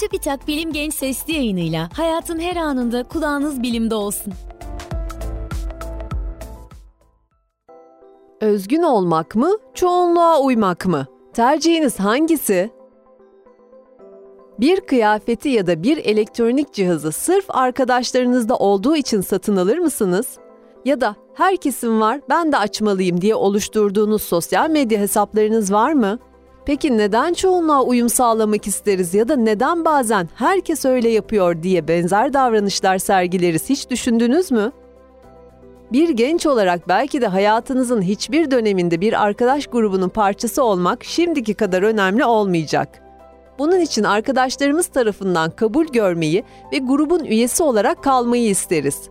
TÜBİTAK Bilim Genç Sesli yayınıyla hayatın her anında kulağınız bilimde olsun. Özgün olmak mı, çoğunluğa uymak mı? Tercihiniz hangisi? Bir kıyafeti ya da bir elektronik cihazı sırf arkadaşlarınızda olduğu için satın alır mısınız? Ya da herkesin var ben de açmalıyım diye oluşturduğunuz sosyal medya hesaplarınız var mı? Peki neden çoğunluğa uyum sağlamak isteriz ya da neden bazen herkes öyle yapıyor diye benzer davranışlar sergileriz hiç düşündünüz mü? Bir genç olarak belki de hayatınızın hiçbir döneminde bir arkadaş grubunun parçası olmak şimdiki kadar önemli olmayacak. Bunun için arkadaşlarımız tarafından kabul görmeyi ve grubun üyesi olarak kalmayı isteriz.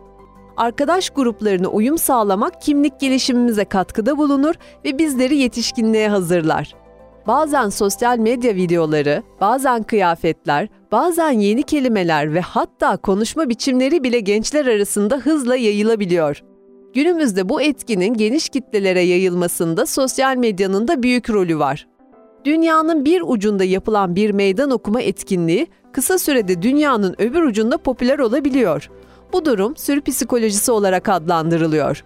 Arkadaş gruplarına uyum sağlamak kimlik gelişimimize katkıda bulunur ve bizleri yetişkinliğe hazırlar. Bazen sosyal medya videoları, bazen kıyafetler, bazen yeni kelimeler ve hatta konuşma biçimleri bile gençler arasında hızla yayılabiliyor. Günümüzde bu etkinin geniş kitlelere yayılmasında sosyal medyanın da büyük rolü var. Dünyanın bir ucunda yapılan bir meydan okuma etkinliği kısa sürede dünyanın öbür ucunda popüler olabiliyor. Bu durum sürü psikolojisi olarak adlandırılıyor.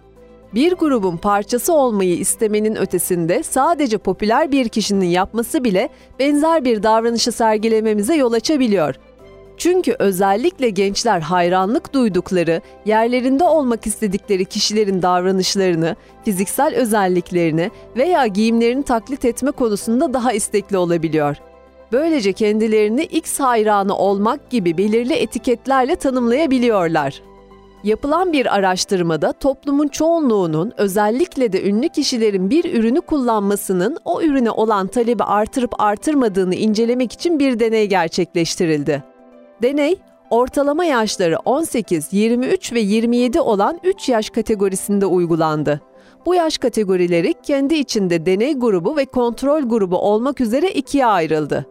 Bir grubun parçası olmayı istemenin ötesinde sadece popüler bir kişinin yapması bile benzer bir davranışı sergilememize yol açabiliyor. Çünkü özellikle gençler hayranlık duydukları, yerlerinde olmak istedikleri kişilerin davranışlarını, fiziksel özelliklerini veya giyimlerini taklit etme konusunda daha istekli olabiliyor. Böylece kendilerini X hayranı olmak gibi belirli etiketlerle tanımlayabiliyorlar. Yapılan bir araştırmada toplumun çoğunluğunun özellikle de ünlü kişilerin bir ürünü kullanmasının o ürüne olan talebi artırıp artırmadığını incelemek için bir deney gerçekleştirildi. Deney, ortalama yaşları 18, 23 ve 27 olan 3 yaş kategorisinde uygulandı. Bu yaş kategorileri kendi içinde deney grubu ve kontrol grubu olmak üzere ikiye ayrıldı.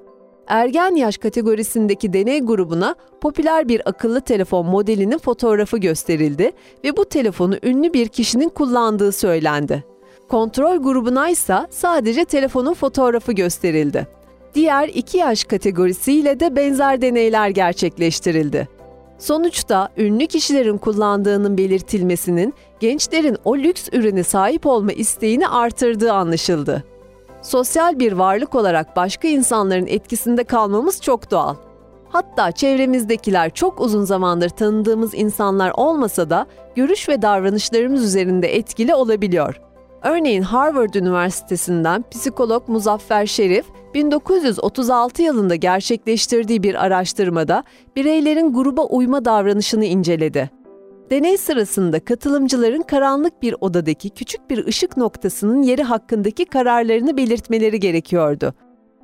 Ergen yaş kategorisindeki deney grubuna popüler bir akıllı telefon modelinin fotoğrafı gösterildi ve bu telefonu ünlü bir kişinin kullandığı söylendi. Kontrol grubuna ise sadece telefonun fotoğrafı gösterildi. Diğer iki yaş kategorisiyle de benzer deneyler gerçekleştirildi. Sonuçta ünlü kişilerin kullandığının belirtilmesinin gençlerin o lüks ürüne sahip olma isteğini artırdığı anlaşıldı. Sosyal bir varlık olarak başka insanların etkisinde kalmamız çok doğal. Hatta çevremizdekiler çok uzun zamandır tanıdığımız insanlar olmasa da görüş ve davranışlarımız üzerinde etkili olabiliyor. Örneğin Harvard Üniversitesi'nden psikolog Muzaffer Şerif, 1936 yılında gerçekleştirdiği bir araştırmada bireylerin gruba uyma davranışını inceledi. Deney sırasında katılımcıların karanlık bir odadaki küçük bir ışık noktasının yeri hakkındaki kararlarını belirtmeleri gerekiyordu.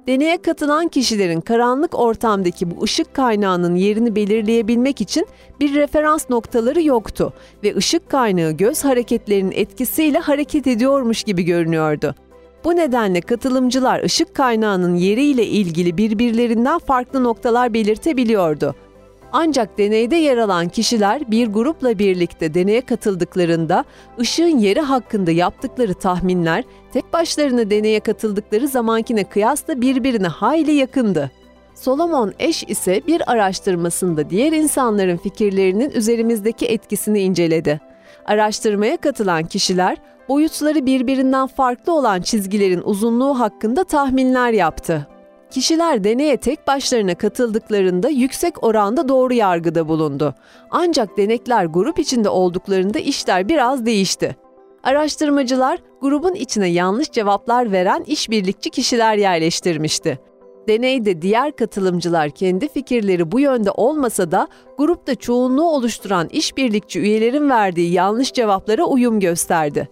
Deneye katılan kişilerin karanlık ortamdaki bu ışık kaynağının yerini belirleyebilmek için bir referans noktaları yoktu ve ışık kaynağı göz hareketlerinin etkisiyle hareket ediyormuş gibi görünüyordu. Bu nedenle katılımcılar ışık kaynağının yeriyle ilgili birbirlerinden farklı noktalar belirtebiliyordu. Ancak deneyde yer alan kişiler bir grupla birlikte deneye katıldıklarında ışığın yeri hakkında yaptıkları tahminler tek başlarına deneye katıldıkları zamankine kıyasla birbirine hayli yakındı. Solomon Eş ise bir araştırmasında diğer insanların fikirlerinin üzerimizdeki etkisini inceledi. Araştırmaya katılan kişiler boyutları birbirinden farklı olan çizgilerin uzunluğu hakkında tahminler yaptı. Kişiler deneye tek başlarına katıldıklarında yüksek oranda doğru yargıda bulundu. Ancak denekler grup içinde olduklarında işler biraz değişti. Araştırmacılar grubun içine yanlış cevaplar veren işbirlikçi kişiler yerleştirmişti. Deneyde diğer katılımcılar kendi fikirleri bu yönde olmasa da grupta çoğunluğu oluşturan işbirlikçi üyelerin verdiği yanlış cevaplara uyum gösterdi.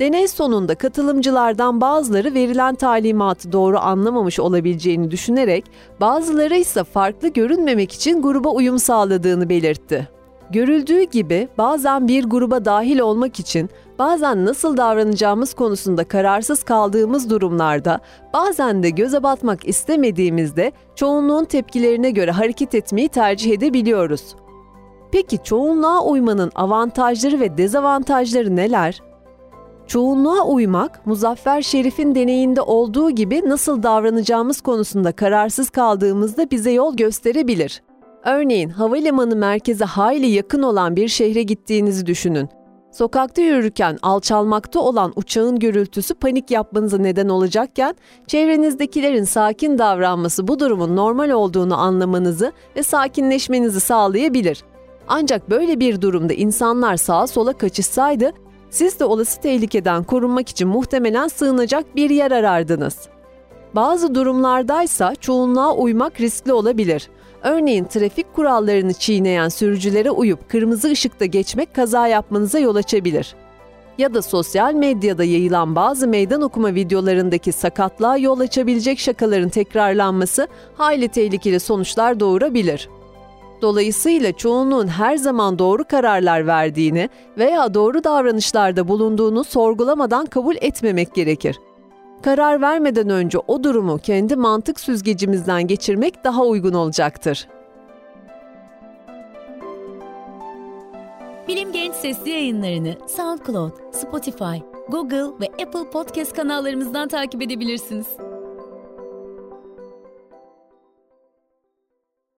Deney sonunda katılımcılardan bazıları verilen talimatı doğru anlamamış olabileceğini düşünerek, bazıları ise farklı görünmemek için gruba uyum sağladığını belirtti. Görüldüğü gibi bazen bir gruba dahil olmak için, bazen nasıl davranacağımız konusunda kararsız kaldığımız durumlarda, bazen de göze batmak istemediğimizde çoğunluğun tepkilerine göre hareket etmeyi tercih edebiliyoruz. Peki çoğunluğa uymanın avantajları ve dezavantajları neler? Çoğunluğa uymak, Muzaffer Şerif'in deneyinde olduğu gibi nasıl davranacağımız konusunda kararsız kaldığımızda bize yol gösterebilir. Örneğin havalimanı merkeze hayli yakın olan bir şehre gittiğinizi düşünün. Sokakta yürürken alçalmakta olan uçağın gürültüsü panik yapmanıza neden olacakken, çevrenizdekilerin sakin davranması bu durumun normal olduğunu anlamanızı ve sakinleşmenizi sağlayabilir. Ancak böyle bir durumda insanlar sağa sola kaçışsaydı, siz de olası tehlikeden korunmak için muhtemelen sığınacak bir yer arardınız. Bazı durumlardaysa çoğunluğa uymak riskli olabilir. Örneğin trafik kurallarını çiğneyen sürücülere uyup kırmızı ışıkta geçmek kaza yapmanıza yol açabilir. Ya da sosyal medyada yayılan bazı meydan okuma videolarındaki sakatlığa yol açabilecek şakaların tekrarlanması hayli tehlikeli sonuçlar doğurabilir. Dolayısıyla çoğunluğun her zaman doğru kararlar verdiğini veya doğru davranışlarda bulunduğunu sorgulamadan kabul etmemek gerekir. Karar vermeden önce o durumu kendi mantık süzgecimizden geçirmek daha uygun olacaktır. Bilim Genç sesli yayınlarını SoundCloud, Spotify, Google ve Apple Podcast kanallarımızdan takip edebilirsiniz.